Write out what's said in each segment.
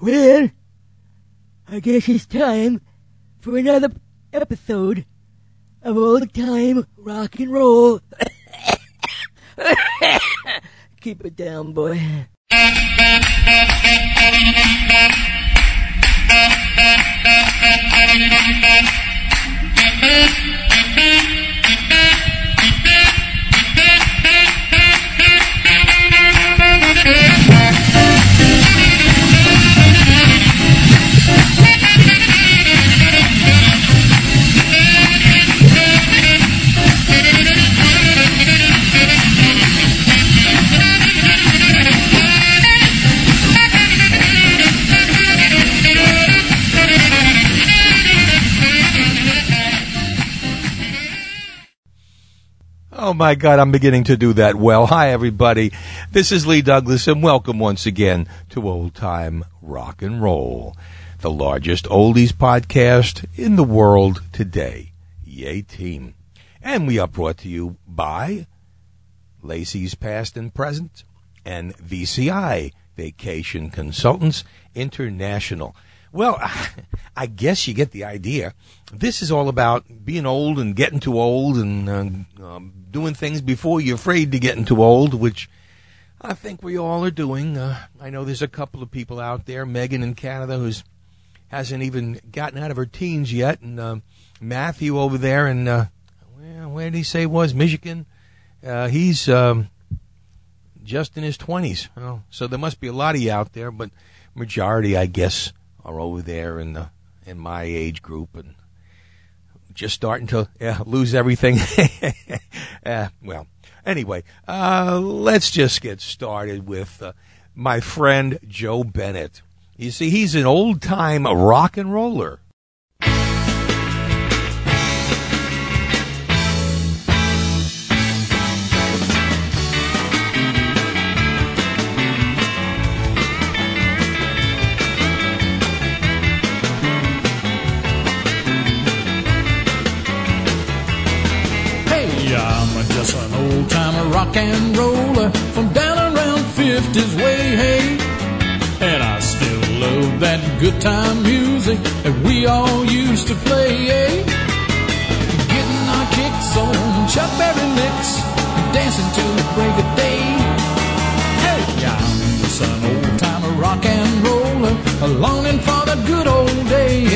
Well, I guess it's time for another episode of old time rock and roll. Keep it down, boy. Oh my God, I'm beginning to do that well. Hi everybody. This is Lee Douglas and welcome once again to Old Time Rock and Roll, the largest oldies podcast in the world today. Yay team. And we are brought to you by Lacey's Past and Present and VCI, Vacation Consultants International. Well, I guess you get the idea. This is all about being old and getting too old and uh, um, doing things before you're afraid to getting too old, which I think we all are doing. Uh, I know there's a couple of people out there, Megan in Canada, who's hasn't even gotten out of her teens yet, and uh, Matthew over there in uh, well, where did he say was Michigan? Uh, he's um, just in his twenties. Oh, so there must be a lot of you out there, but majority, I guess, are over there in the in my age group and just starting to yeah, lose everything. uh, well, anyway, uh, let's just get started with uh, my friend Joe Bennett. You see, he's an old time rock and roller. Rock and roller from down around 50s way, hey. And I still love that good time music that we all used to play, hey. Getting our kicks on Chuck Berry licks, dancing till the break of day. Hey, I'm just an old timer rock and roller, longing for the good old days.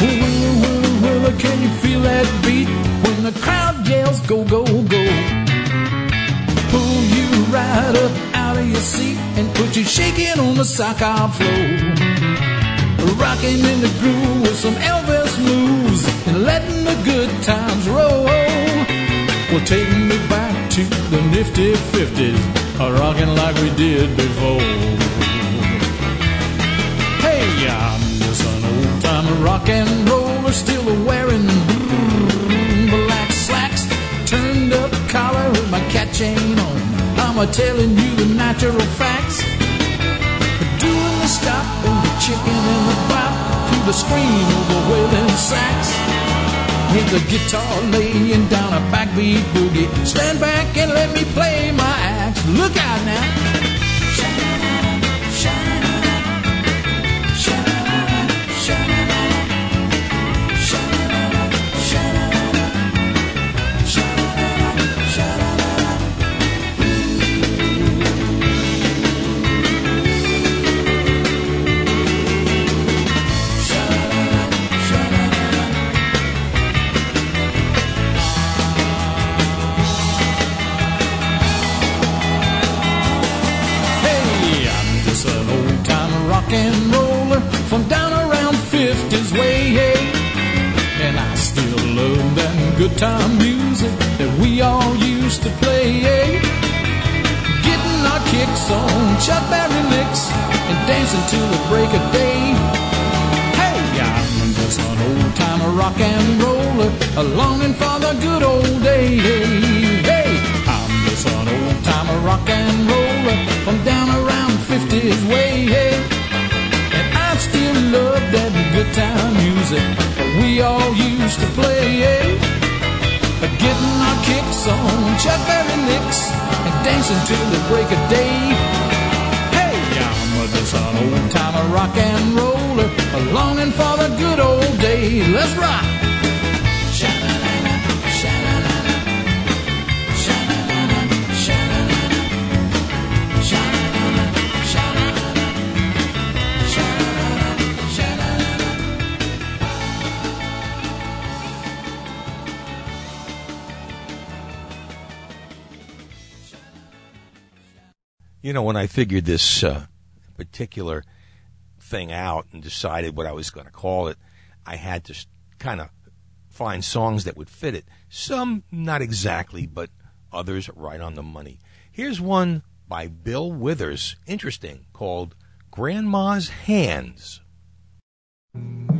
Well, well, well, can you feel that beat when the crowd yells go, go, go? Right up out of your seat and put you shaking on the soccer floor. Rocking in the groove with some Elvis moves and letting the good times roll. Well, take me back to the nifty 50s, rocking like we did before. Hey, I'm just an old time rock and roller, still wearing black slacks, turned up collar with my cat chain on. I'm a telling you the natural facts. Doing the stop and the chicken and the pop to the scream of the wailing sax. With the guitar laying down a backbeat boogie. Stand back and let me play my axe. Look out now. From down around 50s way, hey. And I still love that good time music that we all used to play. Getting our kicks on Chuck Berry licks and dancing till the break of day. Hey, I'm just an old timer rock and roller, a longing for the good old days. Hey, I'm just an old timer rock and roller from down around 50's way. Still love that good time music we all used to play. Hey, getting our kicks on Chuck Berry licks and dancing till the break of day. Hey, I'm just an old timer rock and roller, longing for the good old days. Let's rock. You know, when I figured this uh, particular thing out and decided what I was going to call it, I had to kind of find songs that would fit it. Some not exactly, but others right on the money. Here's one by Bill Withers, interesting, called Grandma's Hands. Mm,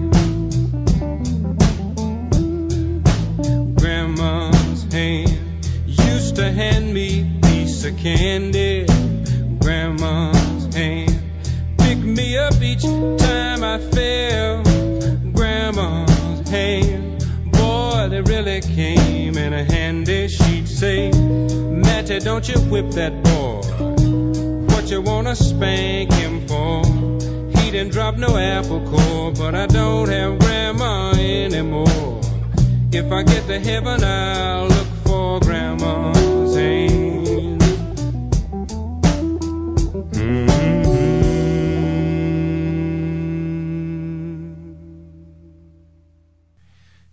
Hand used to hand me piece of candy. Grandma's hand picked me up each time I fell. Grandma's hand, boy, they really came in handy. She'd say, Matty, don't you whip that boy. What you wanna spank him for? He didn't drop no apple core, but I don't have grandma anymore. If I get to heaven, I'll Mm-hmm.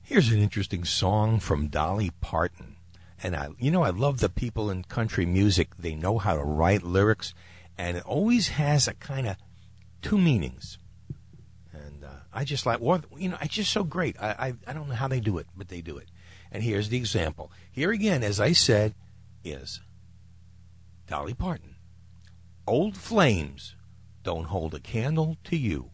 Here's an interesting song from Dolly Parton. And I, you know, I love the people in country music. They know how to write lyrics, and it always has a kind of two meanings. And uh, I just like, well, you know, it's just so great. I, I, I don't know how they do it, but they do it. And here's the example. Here again, as I said, is Dolly Parton. Old flames don't hold a candle to you.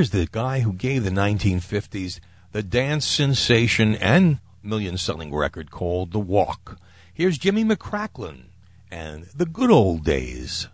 Here's the guy who gave the 1950s the dance sensation and million selling record called The Walk. Here's Jimmy McCracklin and The Good Old Days.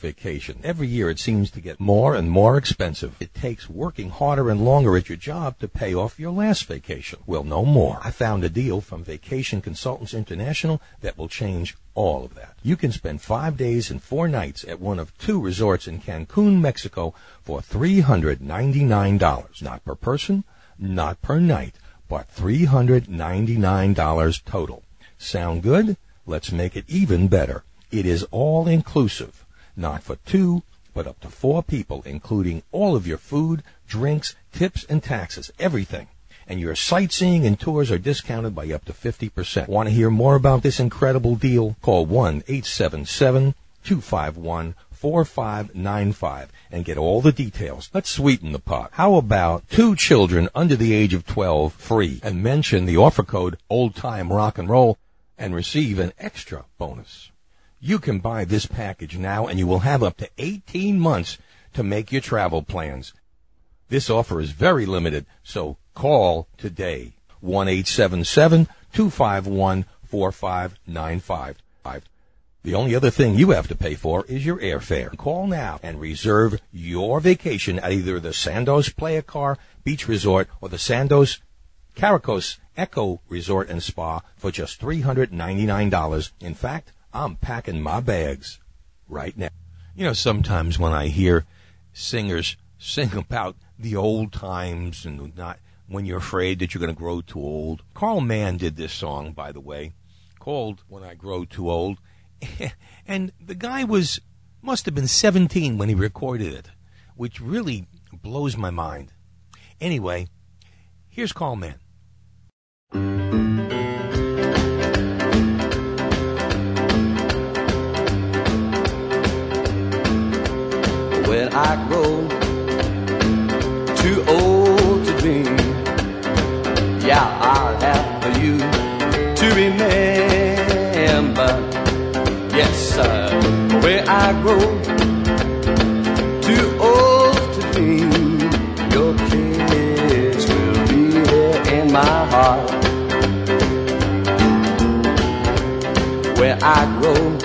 Vacation. Every year it seems to get more and more expensive. It takes working harder and longer at your job to pay off your last vacation. Well, no more. I found a deal from Vacation Consultants International that will change all of that. You can spend five days and four nights at one of two resorts in Cancun, Mexico for $399. Not per person, not per night, but $399 total. Sound good? Let's make it even better. It is all inclusive, not for two, but up to four people, including all of your food, drinks, tips, and taxes, everything. And your sightseeing and tours are discounted by up to 50%. Want to hear more about this incredible deal? Call 1-877-251-4595 and get all the details. Let's sweeten the pot. How about two children under the age of 12 free and mention the offer code old time rock and roll and receive an extra bonus. You can buy this package now and you will have up to 18 months to make your travel plans. This offer is very limited, so call today. 1-877-251-4595. The only other thing you have to pay for is your airfare. Call now and reserve your vacation at either the Sandos Playacar Beach Resort or the Sandos Caracol Eco Resort and Spa for just $399. In fact, I'm packing my bags right now. You know, sometimes when I hear singers sing about the old times and not when you're afraid that you're going to grow too old. Carl Mann did this song, by the way, called When I Grow Too Old. and the guy was, must have been 17 when he recorded it, which really blows my mind. Anyway, here's Carl Mann. that I grow too old to dream. Yeah, I'll have for you to remember. Yes, sir, where I grow too old to dream. Your kiss will be there in my heart. Where I grow.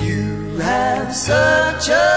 You have such a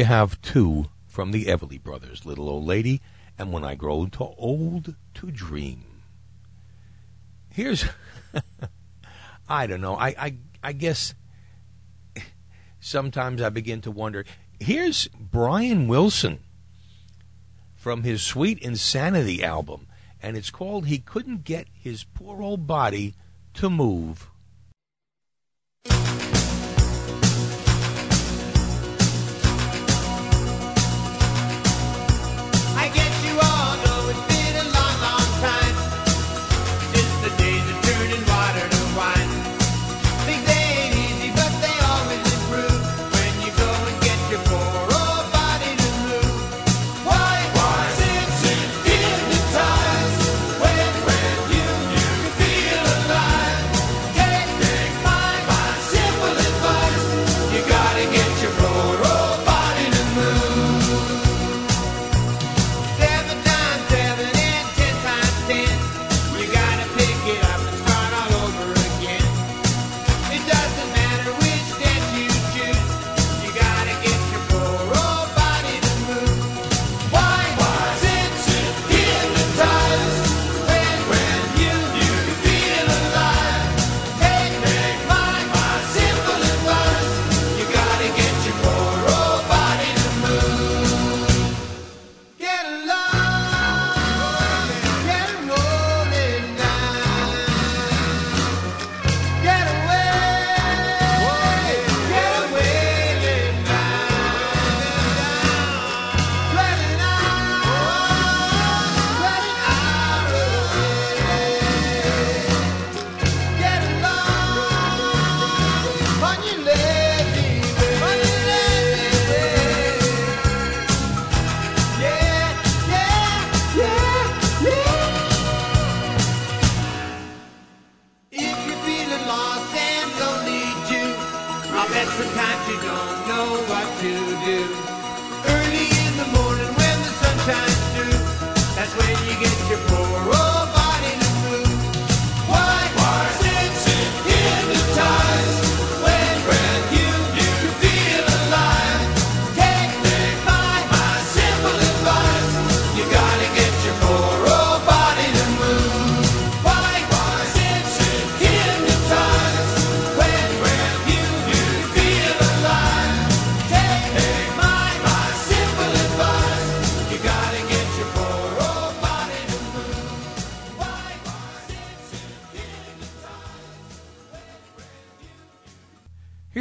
you have two from the Everly Brothers, Little Old Lady, and When I Grow to Old to Dream. Here's, I don't know, I, I, I guess sometimes I begin to wonder. Here's Brian Wilson from his Sweet Insanity album, and it's called He Couldn't Get His Poor Old Body to Move.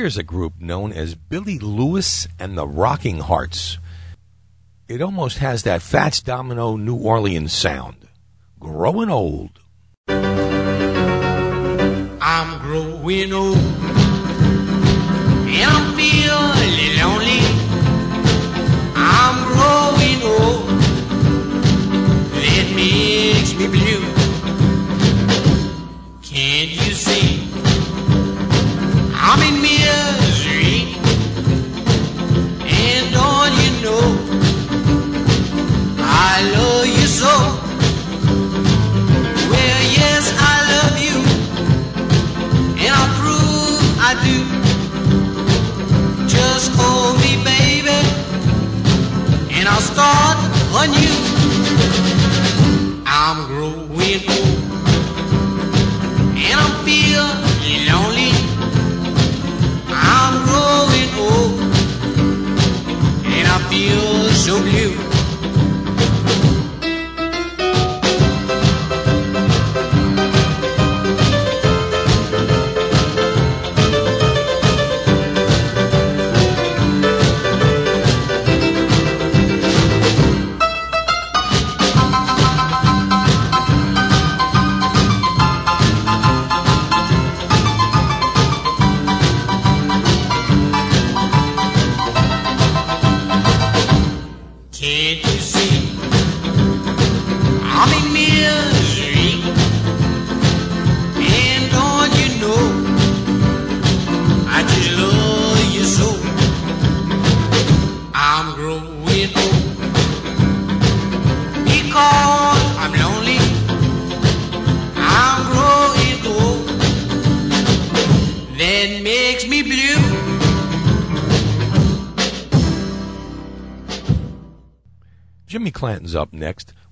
Here's a group known as Billy Lewis and the Rocking Hearts. It almost has that Fats Domino New Orleans sound. Growing old. I'm growing old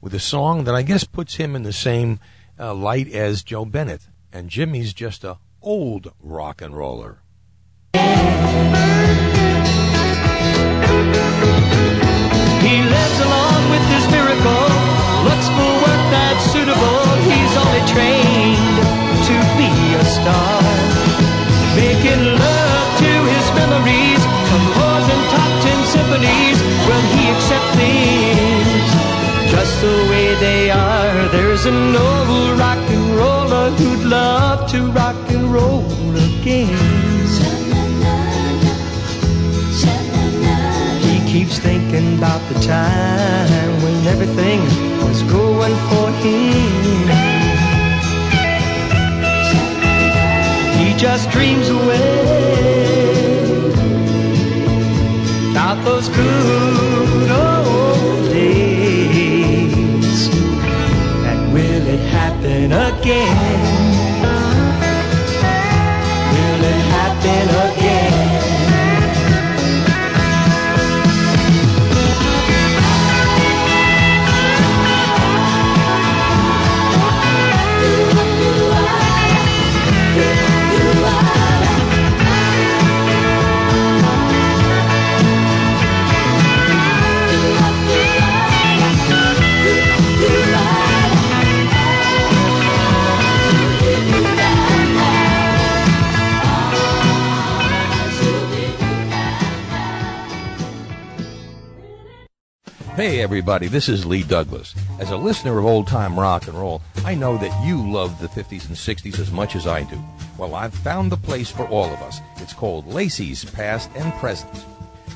with a song that I guess puts him in the same uh, light as Joe Bennett. And Jimmy's just a old rock and roller. He lives along with his miracle, looks for work that's suitable. He's only trained to be a star. Making love to his memories and top ten symphonies. Well, he accepts things just the way they are. There's an old rock and roller who'd love to rock and roll again. He keeps thinking about the time when everything was going for him. He just dreams away about those good old it happen again? Hey, everybody, this is Lee Douglas. As a listener of old time rock and roll, I know that you love the 50s and 60s as much as I do. Well, I've found the place for all of us. It's called Lacey's Past and Present.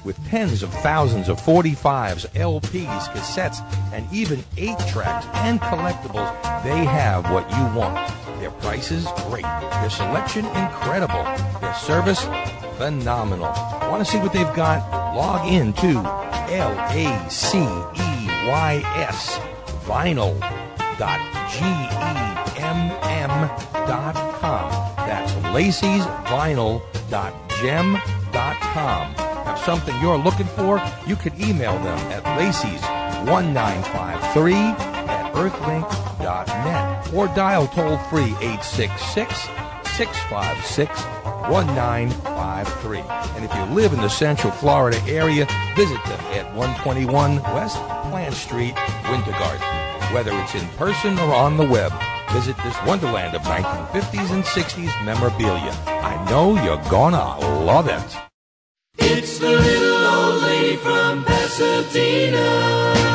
With tens of thousands of 45s, LPs, cassettes, and even 8 tracks and collectibles, they have what you want. Their prices, great. Their selection, incredible. Their service, phenomenal. Want to see what they've got? Log in to L A C E Y S, vinyl gem com That's Lacey's com. Have something you're looking for? You can email them at Lacey's1953 at Earthlink dot net or dial toll free 866 656 1953. And if you live in the Central Florida area, visit them at 121 West Plant Street, Winter Garden. Whether it's in person or on the web, visit this wonderland of 1950s and 60s memorabilia. I know you're gonna love it. It's the little old lady from Pasadena.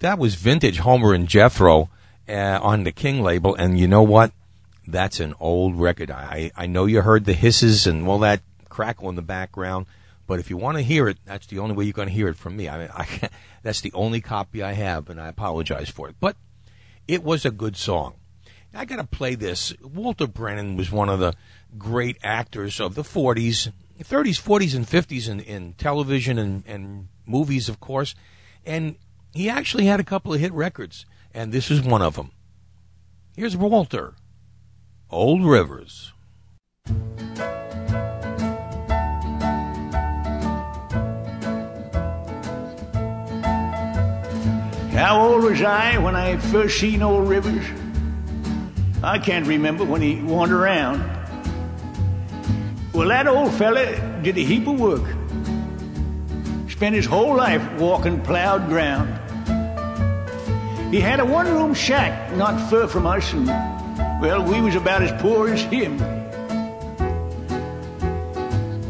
That was vintage Homer and Jethro uh, on the King label, and you know what? That's an old record. I I know you heard the hisses and all that crackle in the background, but if you want to hear it, that's the only way you're going to hear it from me. I, I that's the only copy I have, and I apologize for it. But it was a good song. I got to play this. Walter Brennan was one of the great actors of the 40s, 30s, 40s, and 50s in, in television and, and movies, of course. And he actually had a couple of hit records, and this is one of them. Here's Walter, Old Rivers. How old was I when I first seen old Rivers? I can't remember when he wandered around. Well, that old fella did a heap of work. Spent his whole life walking plowed ground. He had a one-room shack not far from us, and well, we was about as poor as him.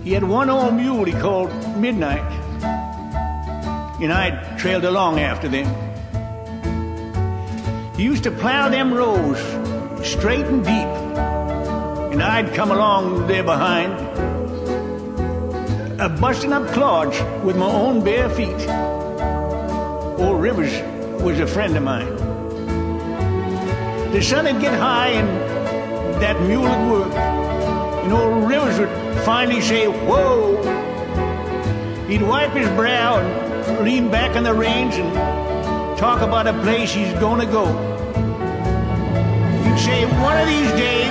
He had one old mule he called Midnight, and I trailed along after them. He used to plow them rows straight and deep, and I'd come along there behind, uh, busting up clods with my own bare feet. Old Rivers was a friend of mine. The sun would get high and that mule would work, and old Rivers would finally say, Whoa! He'd wipe his brow and lean back on the reins and talk about a place he's gonna go. He'd say, One of these days,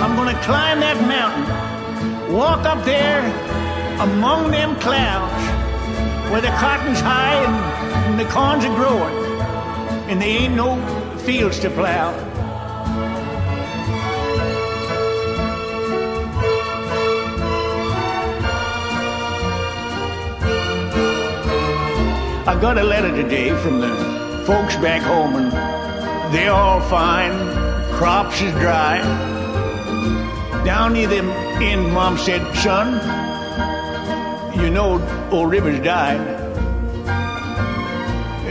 I'm gonna climb that mountain, walk up there among them clouds where the cotton's high and, and the corns are growing, and there ain't no fields to plow. I got a letter today from the folks back home, and they're all fine. Crops is dry. Down near them end, Mom said, Son, know old Rivers died.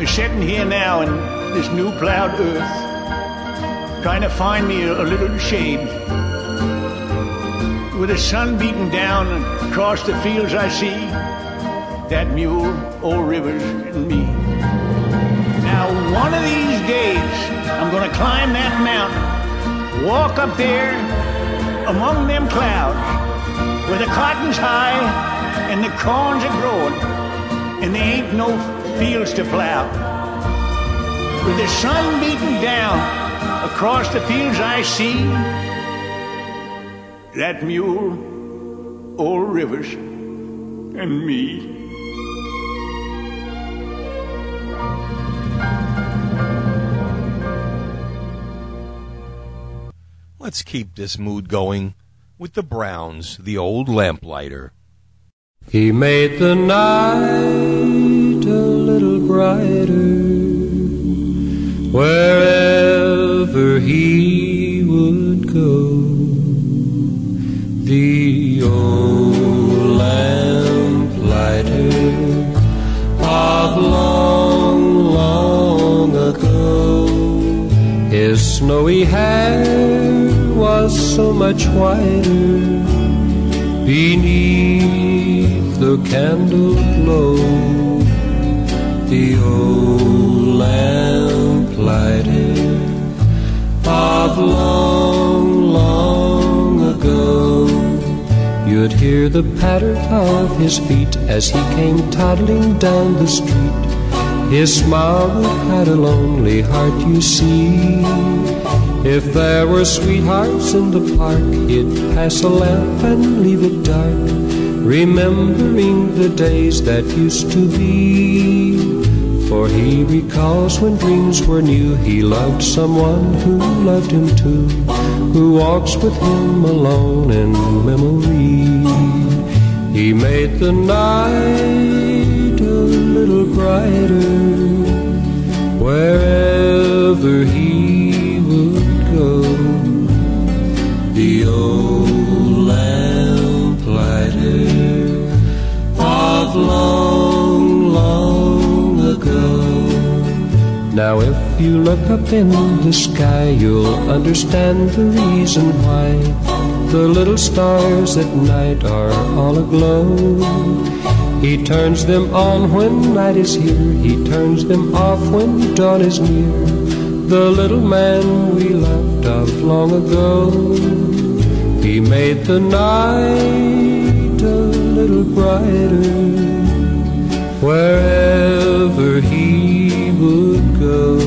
Sitting here now in this new plowed earth, trying to find me a, a little shade. With the sun beating down across the fields I see, that mule, old Rivers, and me. Now, one of these days, I'm gonna climb that mountain, walk up there among them clouds, where the cotton's high and the corns are growing, and there ain't no fields to plow. With the sun beating down across the fields I see, that mule, old Rivers, and me. Let's keep this mood going with the Browns, the old lamplighter. He made the night a little brighter wherever he would go. The old lamplighter of long, long ago. His snowy hair was so much whiter beneath the candle glow. The old lamplighter of long, long ago You'd hear the patter of his feet as he came toddling down the street. His smile would hide a lonely heart, you see. If there were sweethearts in the park, he'd pass a lamp and leave it dark, remembering the days that used to be. For he recalls when dreams were new, he loved someone who loved him too, who walks with him alone in memory. He made the night a little brighter wherever he would go. The old Now, if you look up in the sky, you'll understand the reason why the little stars at night are all aglow. He turns them on when night is here, he turns them off when dawn is near. The little man we loved of long ago, he made the night a little brighter wherever he would go.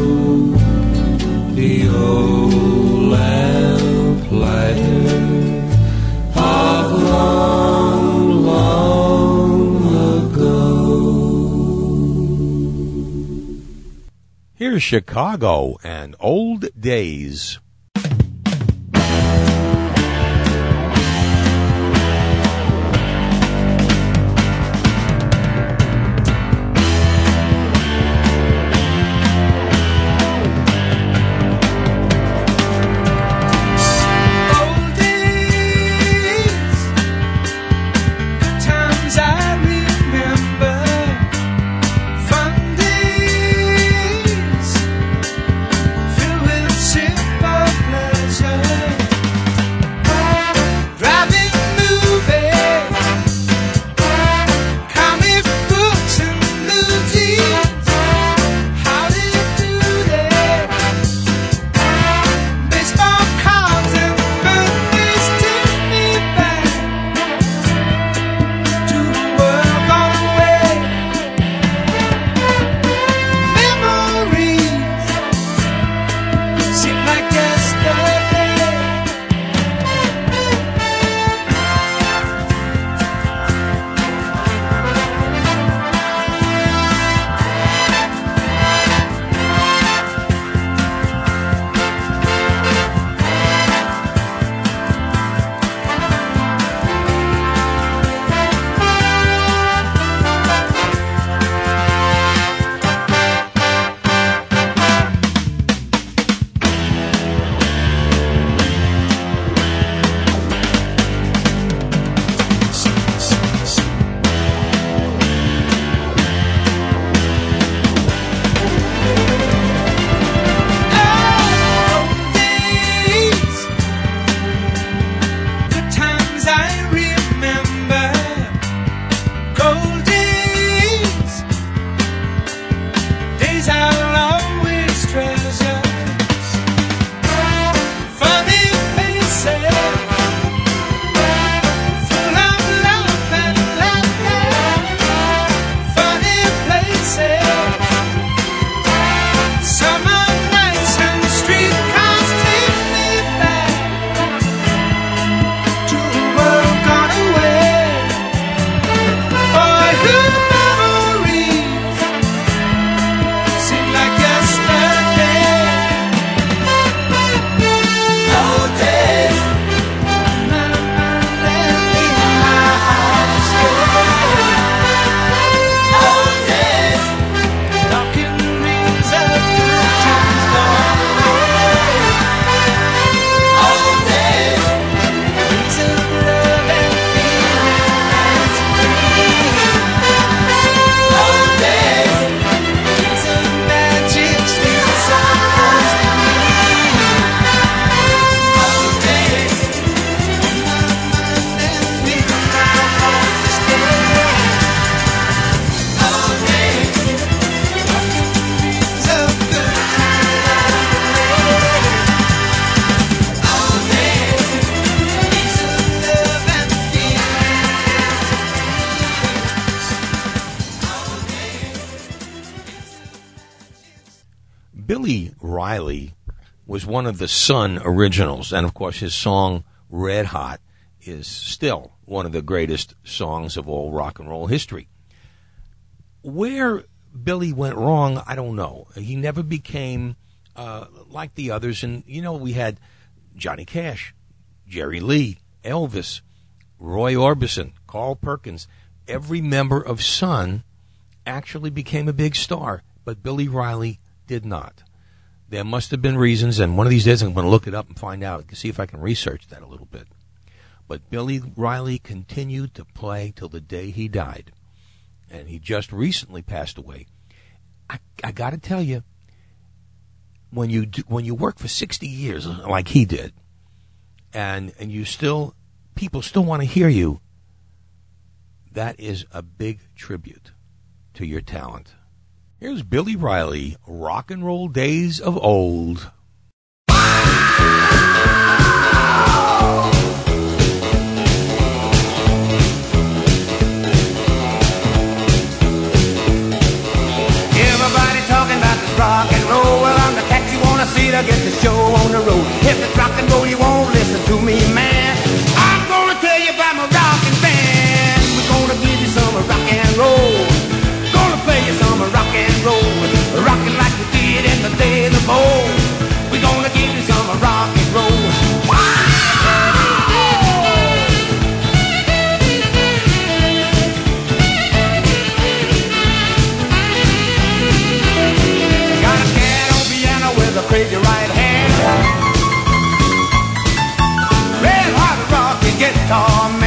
The old lamplighter of long, long ago. Here's Chicago and Old Days. One of the Sun originals, and of course, his song Red Hot is still one of the greatest songs of all rock and roll history. Where Billy went wrong, I don't know. He never became uh, like the others, and you know, we had Johnny Cash, Jerry Lee, Elvis, Roy Orbison, Carl Perkins. Every member of Sun actually became a big star, but Billy Riley did not. There must have been reasons, and one of these days I'm going to look it up and find out, see if I can research that a little bit. But Billy Riley continued to play till the day he died, and he just recently passed away. I, I got to tell you, when you do, when you work for 60 years like he did, and and you still people still want to hear you, that is a big tribute to your talent. Here's Billy Riley, Rock and Roll Days of Old. Everybody talking about this rock and roll. Well, I'm the cat you wanna see to get the show on the road. If it's rock and roll, you won't listen to me, man. I'm gonna tell you about my rockin' band. We're gonna give you some rock and roll. Roll. Rockin' like we did in the days of old. We're gonna give you some rock and roll. Got a cat on piano with a crazy right hand. Red hot rockin' guitar man.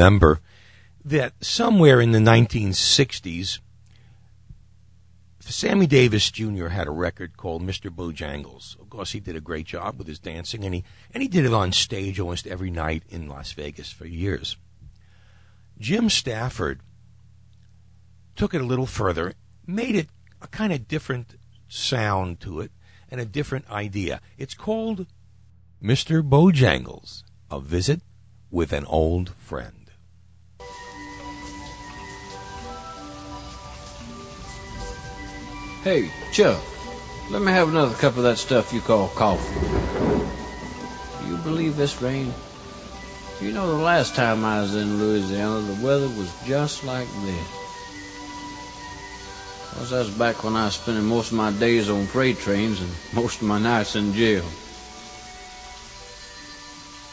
Remember that somewhere in the 1960s, Sammy Davis Jr. had a record called Mr. Bojangles. Of course, he did a great job with his dancing, and he and he did it on stage almost every night in Las Vegas for years. Jim Stafford took it a little further, made it a kind of different sound to it, and a different idea. It's called Mr. Bojangles: A Visit with an Old Friend. Hey, Chuck, let me have another cup of that stuff you call coffee. Do you believe this rain? You know, the last time I was in Louisiana, the weather was just like this. Course, that's back when I was spending most of my days on freight trains and most of my nights in jail.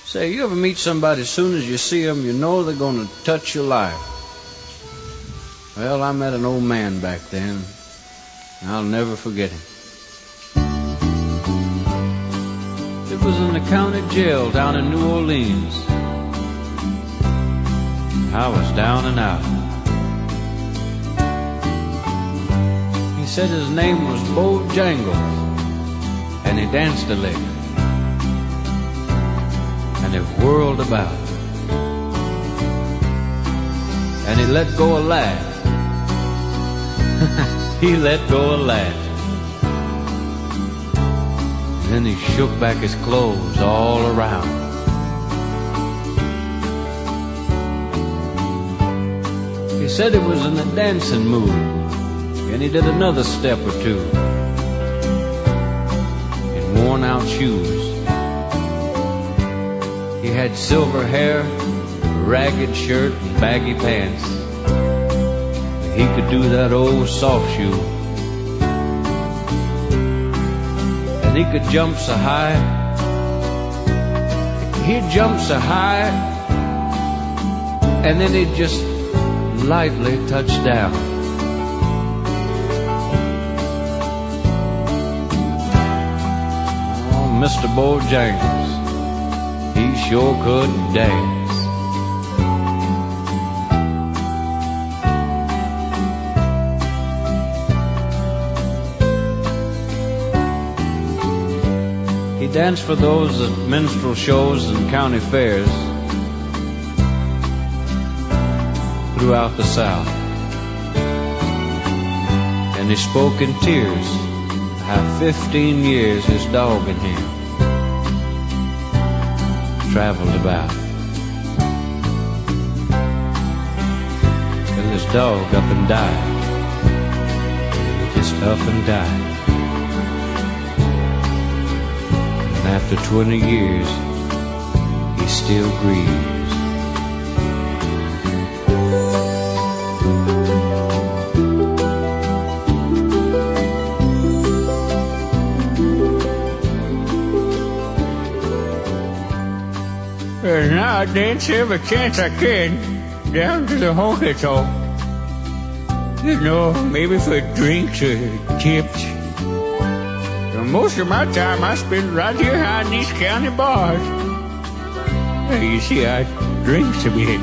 Say, you ever meet somebody as soon as you see them, you know they're going to touch your life? Well, I met an old man back then. I'll never forget him. It was in the county jail down in New Orleans. I was down and out. He said his name was Bojangles, and he danced a lick, and he whirled about. and he let go a laugh. he let go a laugh. Then he shook back his clothes all around. He said he was in a dancing mood, and he did another step or two in worn out shoes. He had silver hair, ragged shirt, and baggy pants. He could do that old soft shoe. And he could jump so high. He'd jump so high, and then he'd just lightly touch down. Oh, Mr. Bojangles, he sure could dance. He danced for those at minstrel shows and county fairs throughout the South. And he spoke in tears how 15 years his dog and him traveled about. Till his dog up and died. Just up and died. After 20 years, he still grieves. And now I dance every chance I can down to the honky tonk. You know, maybe for drinks or tips. Most of my time I spend right here behind these county bars. You see, I drink a bit.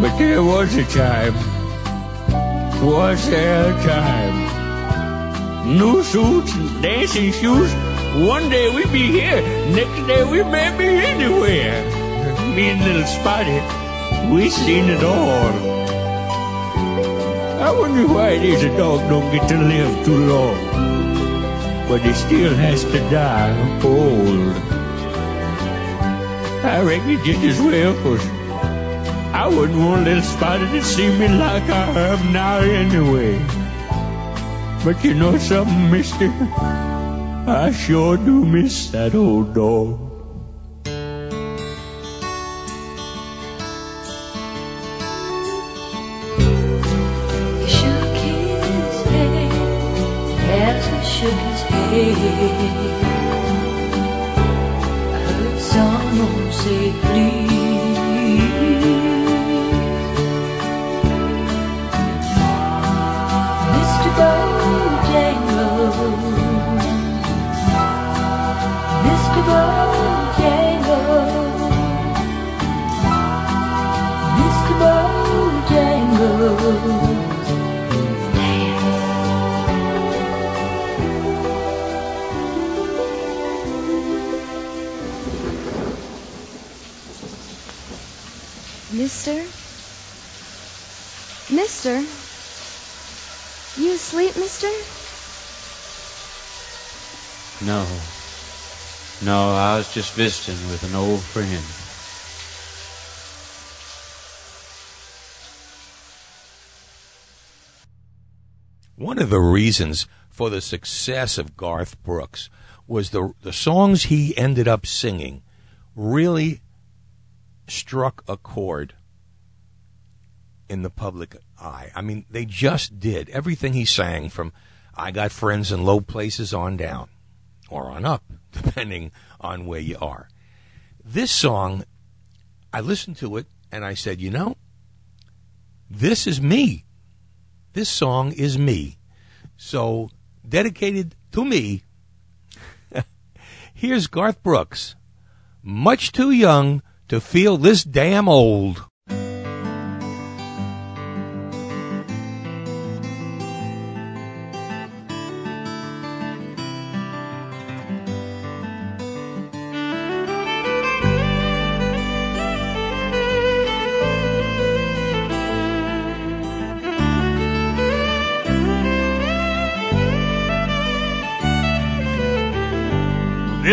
But there was a time. Was there a time? New suits and dancing shoes. One day we'd be here, next day we may be anywhere. Me and little Spotty, we seen it all. I wonder why it is a dog don't get to live too long, but he still has to die old. I reckon just as well, 'cause I wouldn't want little Spotty to see me like I am now anyway. But you know something, mister? I sure do miss that old dog. Senhor. Just visiting with an old friend. One of the reasons for the success of Garth Brooks was the the songs he ended up singing really struck a chord in the public eye. I mean, they just did. Everything he sang from I Got Friends in Low Places on down or on up, depending on where you are. This song, I listened to it and I said, you know, this is me. This song is me. So, dedicated to me, here's Garth Brooks. Much too young to feel this damn old.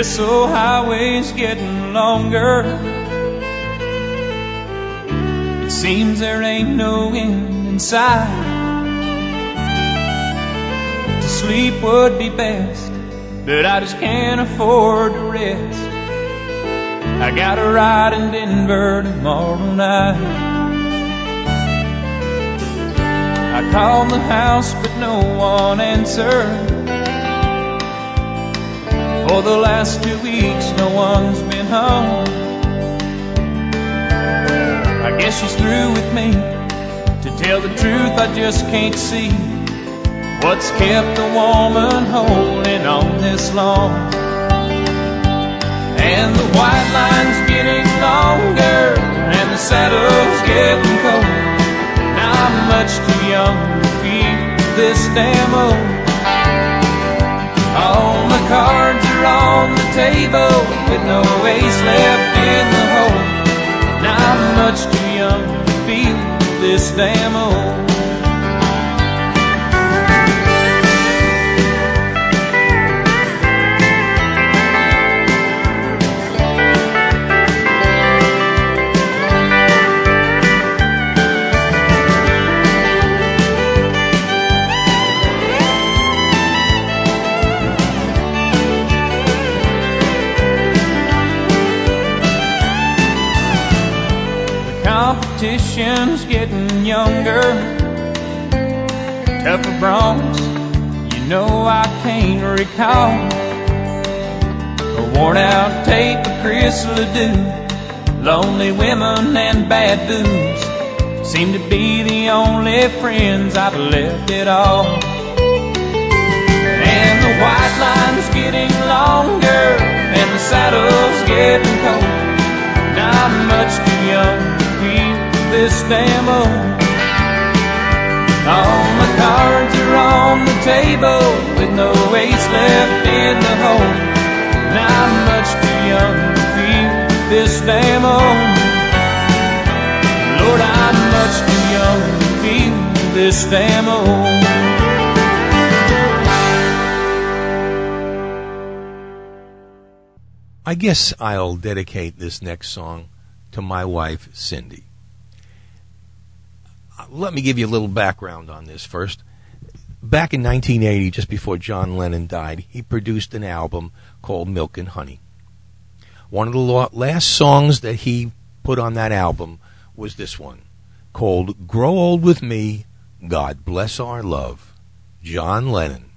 This old highway's getting longer. It seems there ain't no end in sight. To sleep would be best, but I just can't afford to rest. I got a ride in Denver tomorrow night. I called the house, but no one answered. For the last two weeks, no one's been home. I guess she's through with me. To tell the truth, I just can't see what's kept a woman holding on this long. And the white line's getting longer, and the saddle's getting cold. I'm much too young to feel this damn old. All my cards are on the table with no ace left in the hole. Now I'm much too young to feel this damn old. Competition's getting younger. Tougher you know I can't recall. A worn out tape of Chris LeDoux. Lonely women and bad booze seem to be the only friends I've left at all. And the white line's getting longer, and the saddle's getting cold. I'm much too young this. All my cards are on the table with no ace left in the hole. Now I'm much too young to feel this. Lord, I'm much too young to feel this. I guess I'll dedicate this next song to my wife, Cindy. Let me give you a little background on this first. Back in 1980, just before John Lennon died, he produced an album called Milk and Honey. One of the last songs that he put on that album was this one, called Grow Old With Me, God Bless Our Love. John Lennon.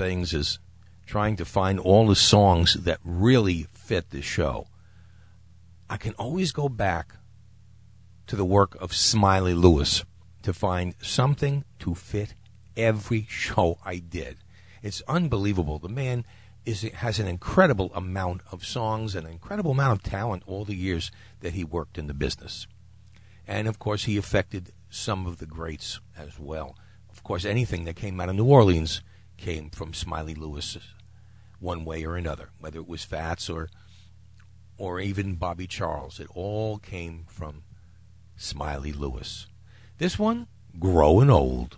Things is trying to find all the songs that really fit the show. I can always go back to the work of Smiley Lewis to find something to fit every show I did. It's unbelievable. The man is has an incredible amount of songs, an incredible amount of talent all the years that he worked in the business. And of course, he affected some of the greats as well. Of course, anything that came out of New Orleans came from Smiley Lewis, one way or another, whether it was Fats or or even Bobby Charles. It all came from Smiley Lewis. This one, Growing Old.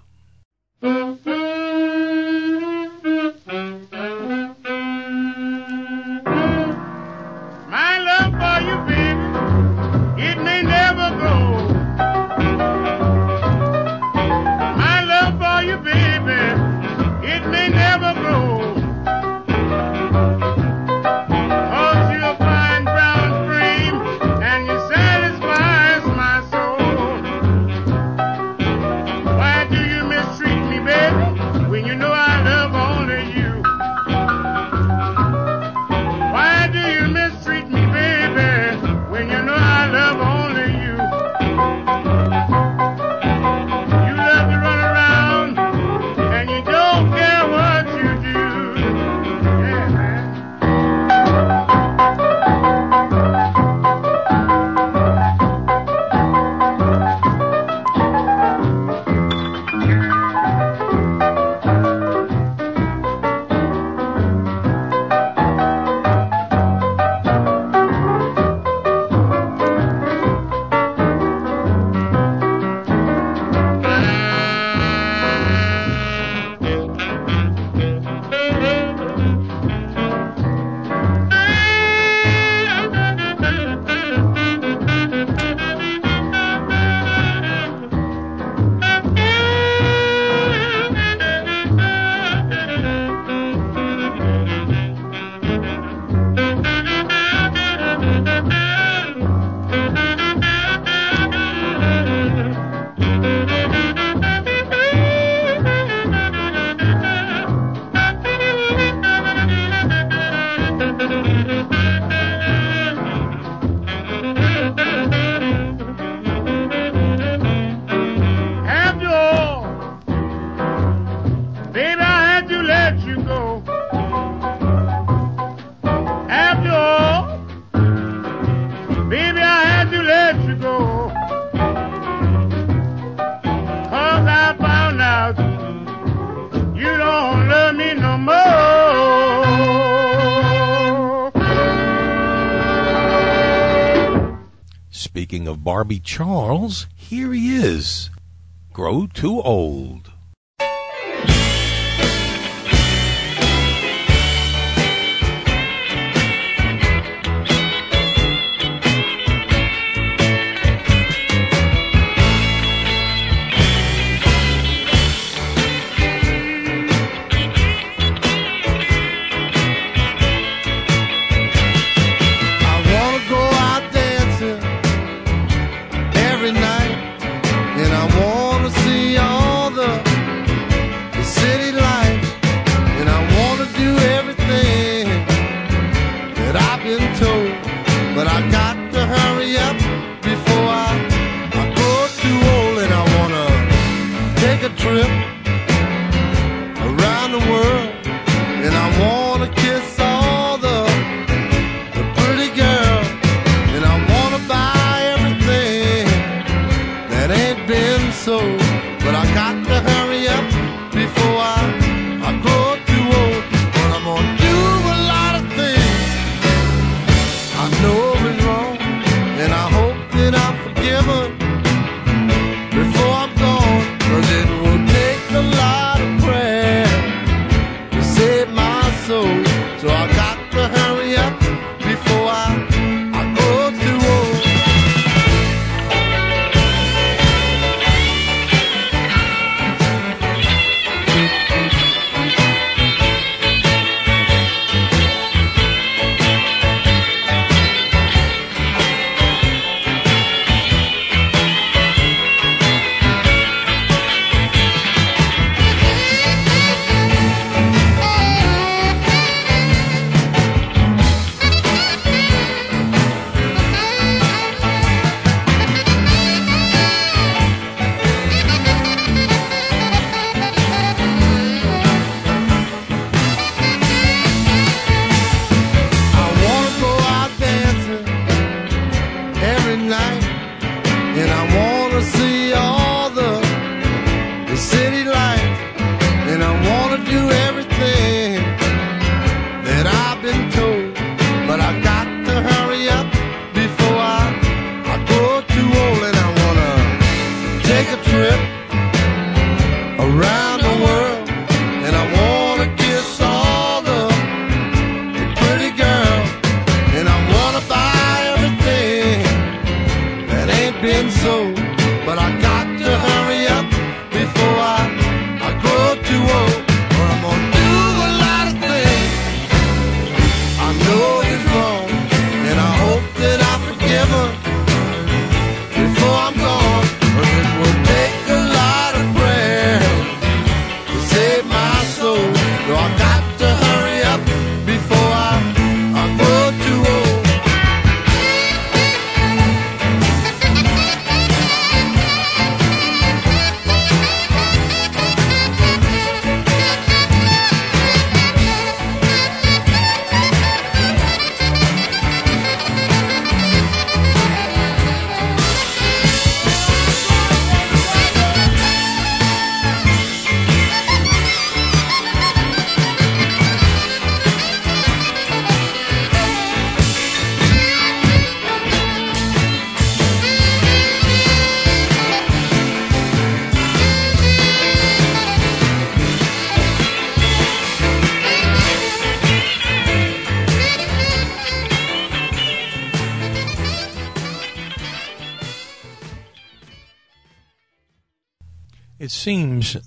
Speaking of Bobby Charles, here he is. Grow too old.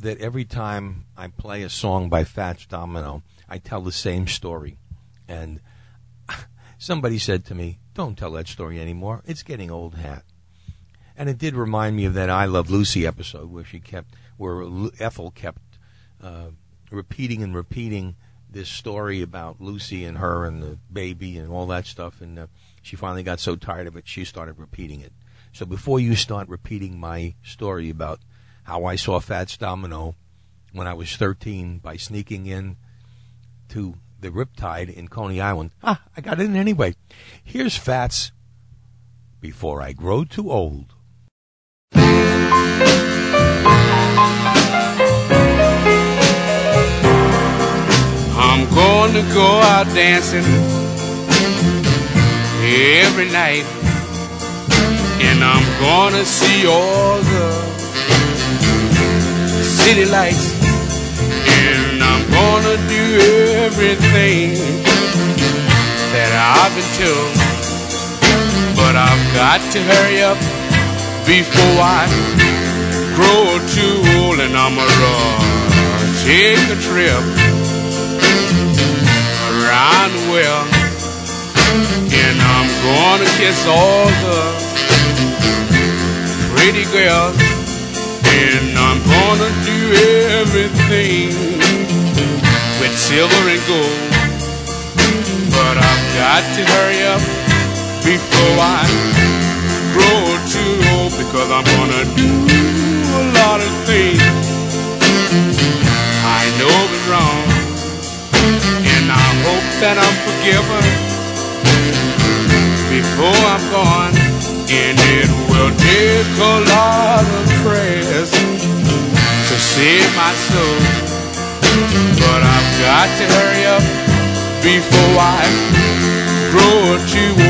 That every time I play a song by Fats Domino, I tell the same story. And somebody said to me, Don't tell that story anymore. It's getting old hat. And it did remind me of that I Love Lucy episode where she kept, where Ethel kept uh, repeating and repeating this story about Lucy and her and the baby and all that stuff. And uh, she finally got so tired of it, she started repeating it. So before you start repeating my story about how I saw Fats Domino when I was 13 by sneaking in to the Riptide in Coney Island, ah, I got in anyway. Here's Fats before I grow too old. I'm going to go out dancing every night. And I'm gonna see all the city lights. And I'm gonna do everything that I've been told. But I've got to hurry up before I grow too old. And I'm gonna take a trip around the world. And I'm gonna kiss all the pretty girls. And I'm gonna do everything with silver and gold. But I've got to hurry up before I grow too old because I'm gonna do a lot of things I know is wrong. And I hope that I'm forgiven before I'm gone. And it will take a lot of prayers to save my soul. But I've got to hurry up before I grow too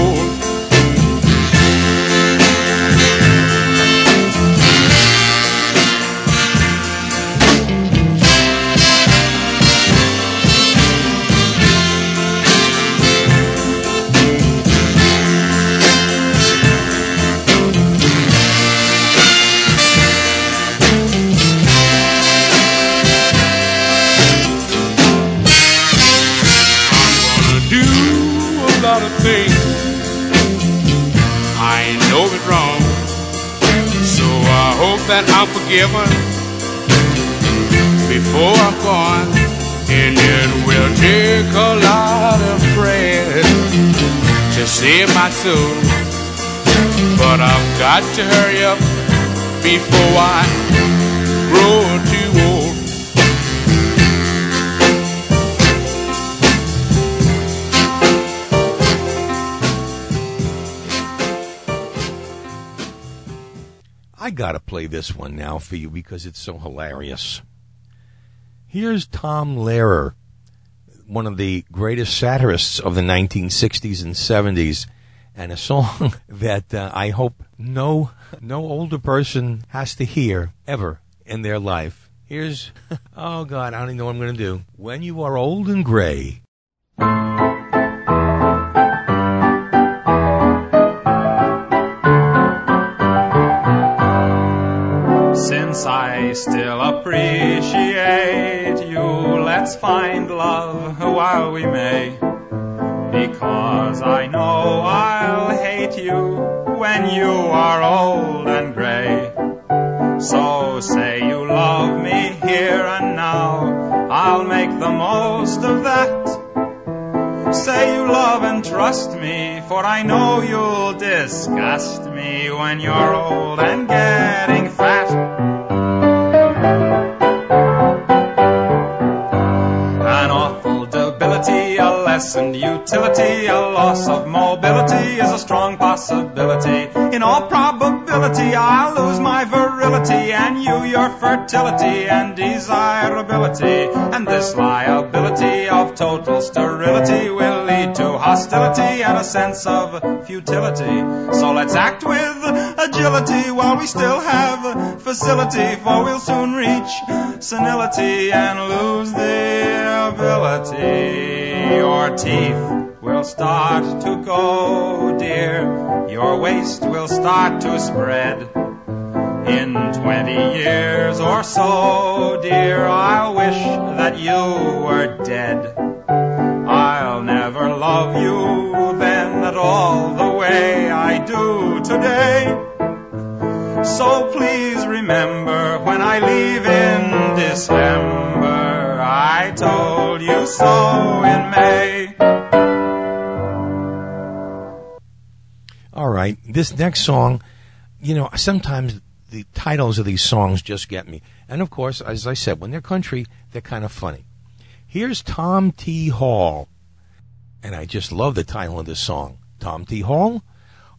I'm before I'm gone. And it will take a lot of prayers to save my soul. But I've got to hurry up before I I gotta play this one now for you because it's so hilarious. Here's Tom Lehrer, one of the greatest satirists of the 1960s and 70s, and a song that uh, I hope no no older person has to hear ever in their life. Here's oh god, I don't even know what I'm to do. When you are old and gray. I still appreciate you, let's find love while we may. Because I know I'll hate you when you are old and gray. So say you love me here and now, I'll make the most of that. Say you love and trust me, for I know you'll disgust me when you're old and getting fat. Lessened utility, a loss of mobility is a strong possibility. In all probability, I'll lose my virility and you your fertility and desirability. And this liability of total sterility will lead to hostility and a sense of futility. So let's act with agility while we still have facility, for we'll soon reach senility and lose the ability. Your teeth start to go, dear. Your waist will start to spread. In twenty years or so, dear, I wish that you were dead. I'll never love you then at all the way I do today. So please remember when I leave in December, I told you so in May. Right, this next song, you know, sometimes the titles of these songs just get me. And of course, as I said, when they're country, they're kind of funny. Here's Tom T. Hall, and I just love the title of this song. Tom T. Hall,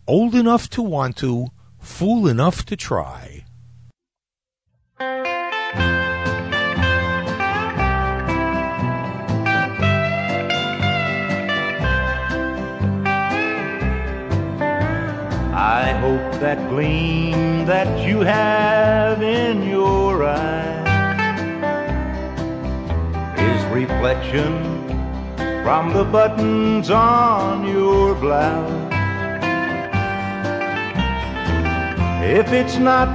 Old Enough to Want to, Fool Enough to Try. I hope that gleam that you have in your eye is reflection from the buttons on your blouse. If it's not,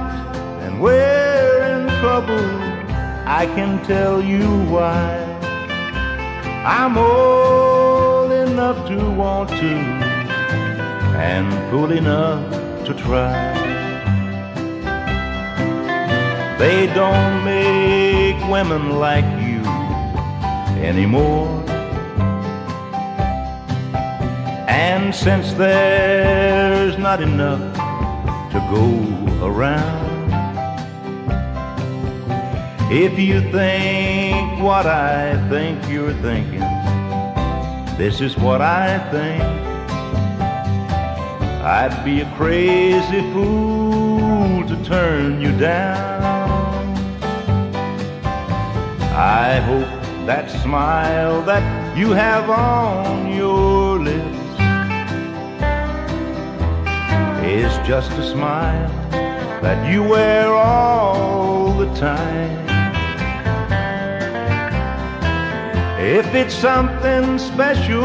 then we're in trouble. I can tell you why. I'm old enough to want to and fool enough to try. They don't make women like you anymore. And since there's not enough to go around, if you think what I think you're thinking, this is what I think. I'd be a crazy fool to turn you down. I hope that smile that you have on your lips is just a smile that you wear all the time. If it's something special,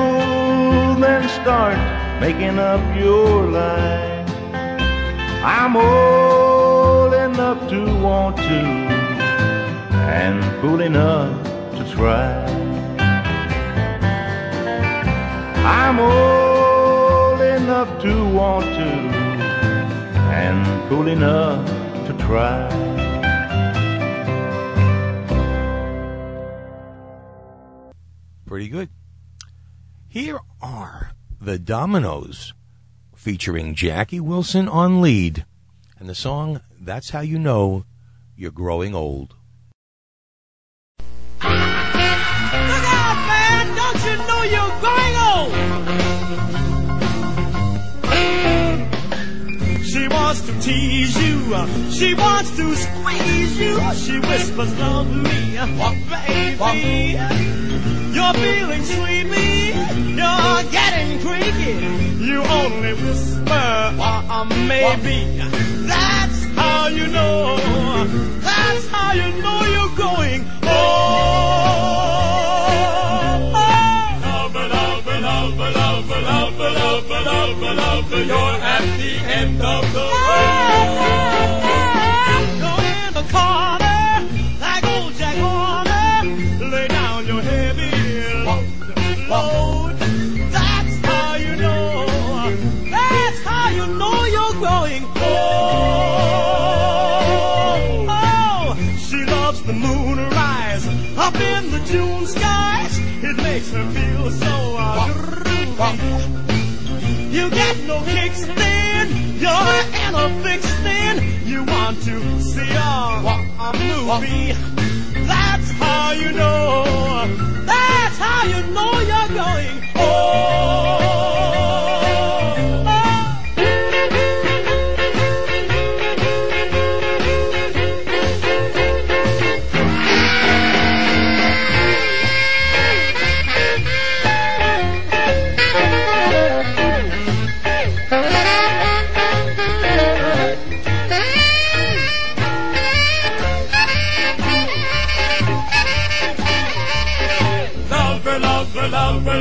then start making up your life. I'm old enough to want to, and fool enough to try. I'm old enough to want to, and fool enough to try. Pretty good. Here are the Dominoes featuring Jackie Wilson on lead and the song That's How You Know You're Growing Old. Look out, man! Don't you know you're growing old? She wants to tease you. uh, She wants to squeeze you. She whispers love me. Oh, baby, you're feeling sleepy. You're getting creaky. You only whisper, uh, maybe. That's how you know. That's how you know you're going. Oh, love, love, love, love, love, love, love, love, love. You're at the end of the road. You get no kicks then, you're in a fix then. You want to see a, a movie. That's how you know. That's how you know you're going. Oh.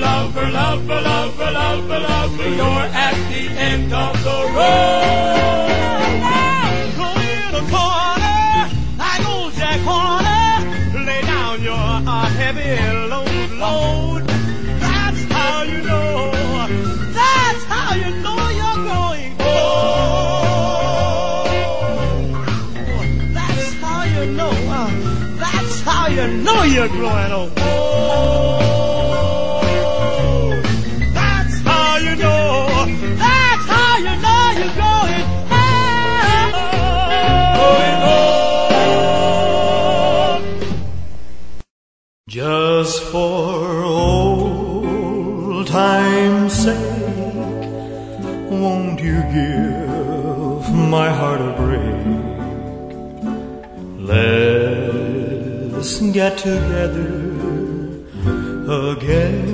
lover, lover, lover, lover, lover, you're at the end of the road. Now, in a corner, like old Jack Horner, lay down your uh, heavy load, load. That's how you know, that's how you know you're going home. That's how you know, uh, that's how you know you're growing old. For old time's sake, won't you give my heart a break? Let's get together again.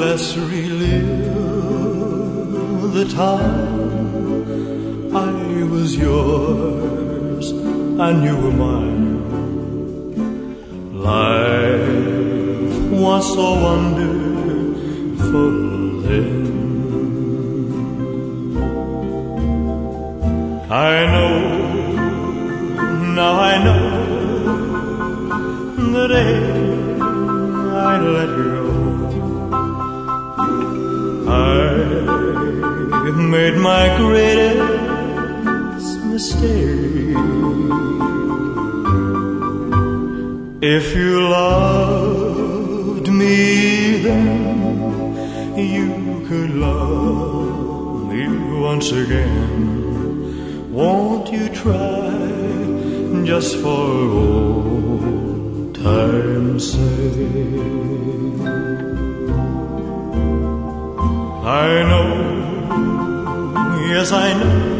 Let's relive the time I was yours and you were mine. If you loved me then, you could love me once again. Won't you try just for old time's sake? I know, yes I know,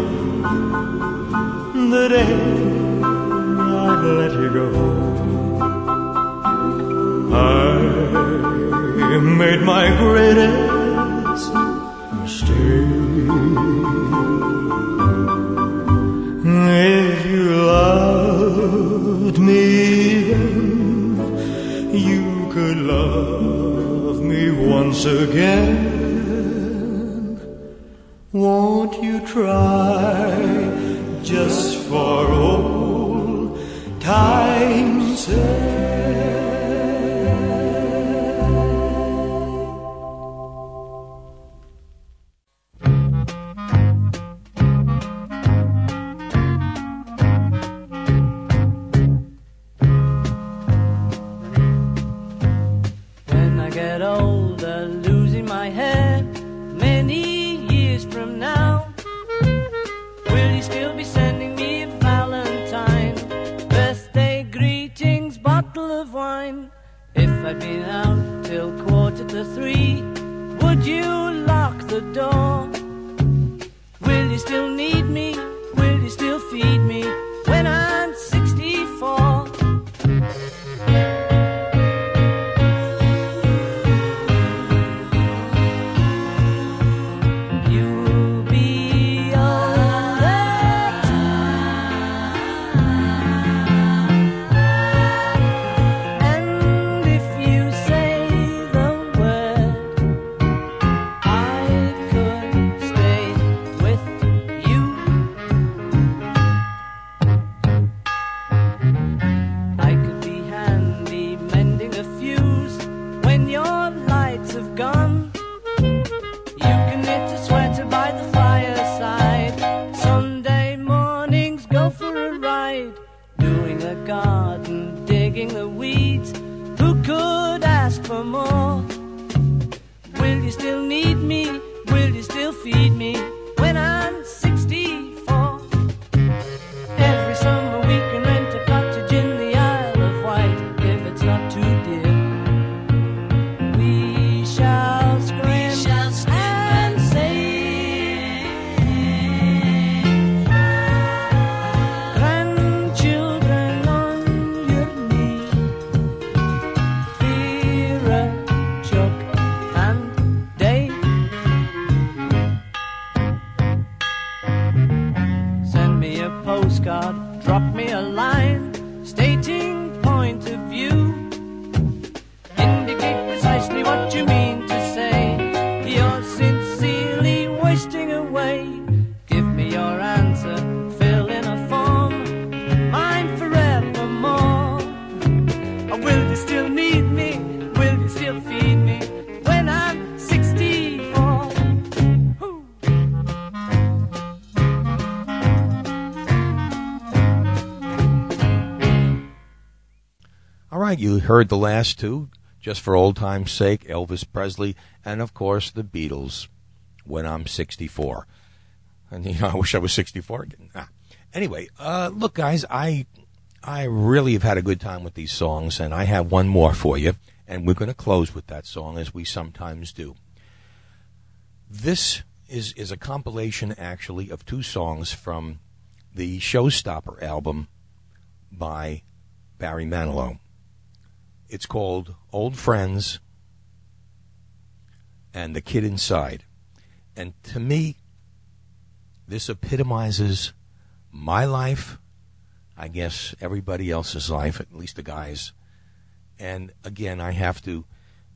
heard the last two, just for old time's sake, Elvis Presley, and of course the Beatles, when I'm 64. And you know, I wish I was 64 again. Ah. Anyway, uh, look, guys, I I really have had a good time with these songs, and I have one more for you, and we're going to close with that song as we sometimes do. This is is a compilation, actually, of two songs from the Showstopper album by Barry Manilow. It's called Old Friends and The Kid Inside. And to me, this epitomizes my life, I guess everybody else's life, at least the guys. And again, I have to,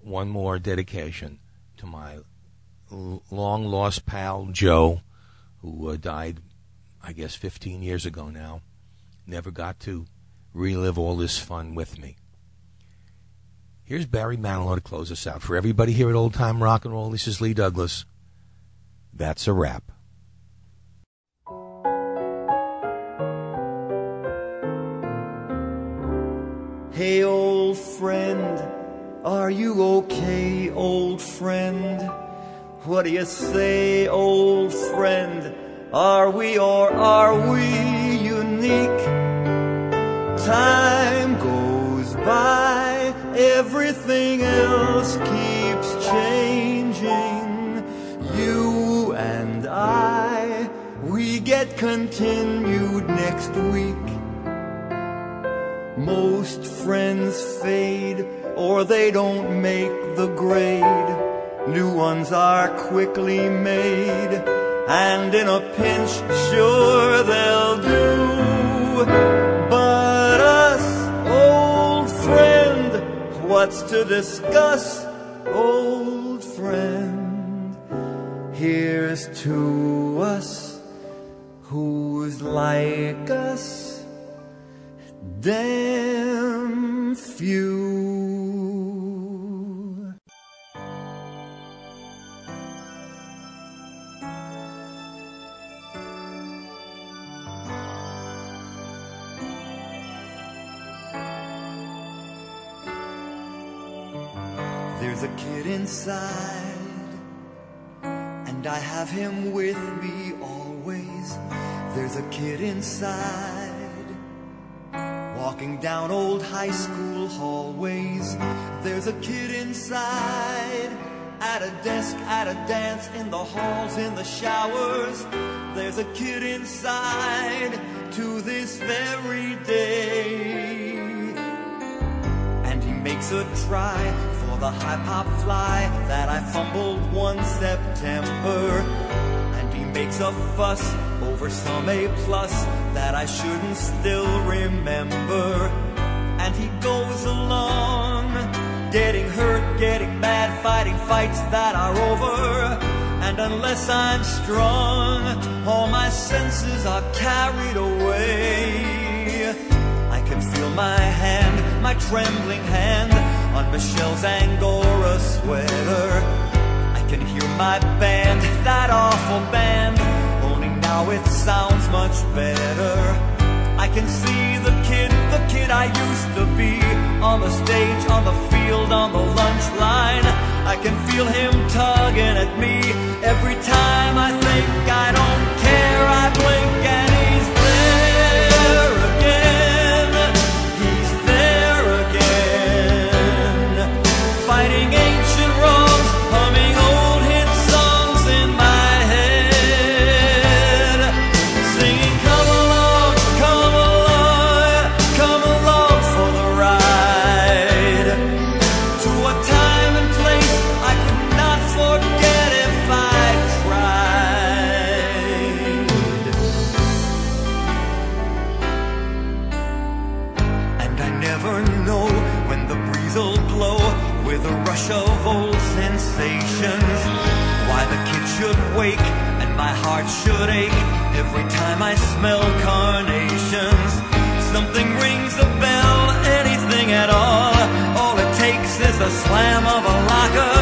one more dedication to my long lost pal, Joe, who uh, died, I guess, 15 years ago now. Never got to relive all this fun with me. Here's Barry Manilow to close us out. For everybody here at Old Time Rock and Roll, this is Lee Douglas. That's a wrap. Hey, old friend, are you okay, old friend? What do you say, old friend? Are we or are we unique? Time goes by, everything else keeps changing. You and I, we get continued next week. Most friends fade or they don't make the grade. New ones are quickly made and in a pinch sure they'll do. What's to discuss, old friend? Here's to us who's like us damn few. Inside, and I have him with me always. There's a kid inside, walking down old high school hallways. There's a kid inside, at a desk, at a dance, in the halls, in the showers. There's a kid inside to this very day. And he makes a try the high pop fly that I fumbled one September. And he makes a fuss over some A plus that I shouldn't still remember. And he goes along, getting hurt, getting mad, fighting fights that are over. And unless I'm strong, all my senses are carried away. I can feel my hand, my trembling hand, on Michelle's Angora sweater. I can hear my band, that awful band, only now it sounds much better. I can see the kid, the kid I used to be, on the stage, on the field, on the lunch line. I can feel him tugging at me every time every time I smell carnations. Something rings a bell, anything at all. All it takes is the slam of a locker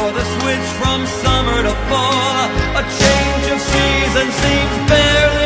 or the switch from summer to fall. A change of season seems barely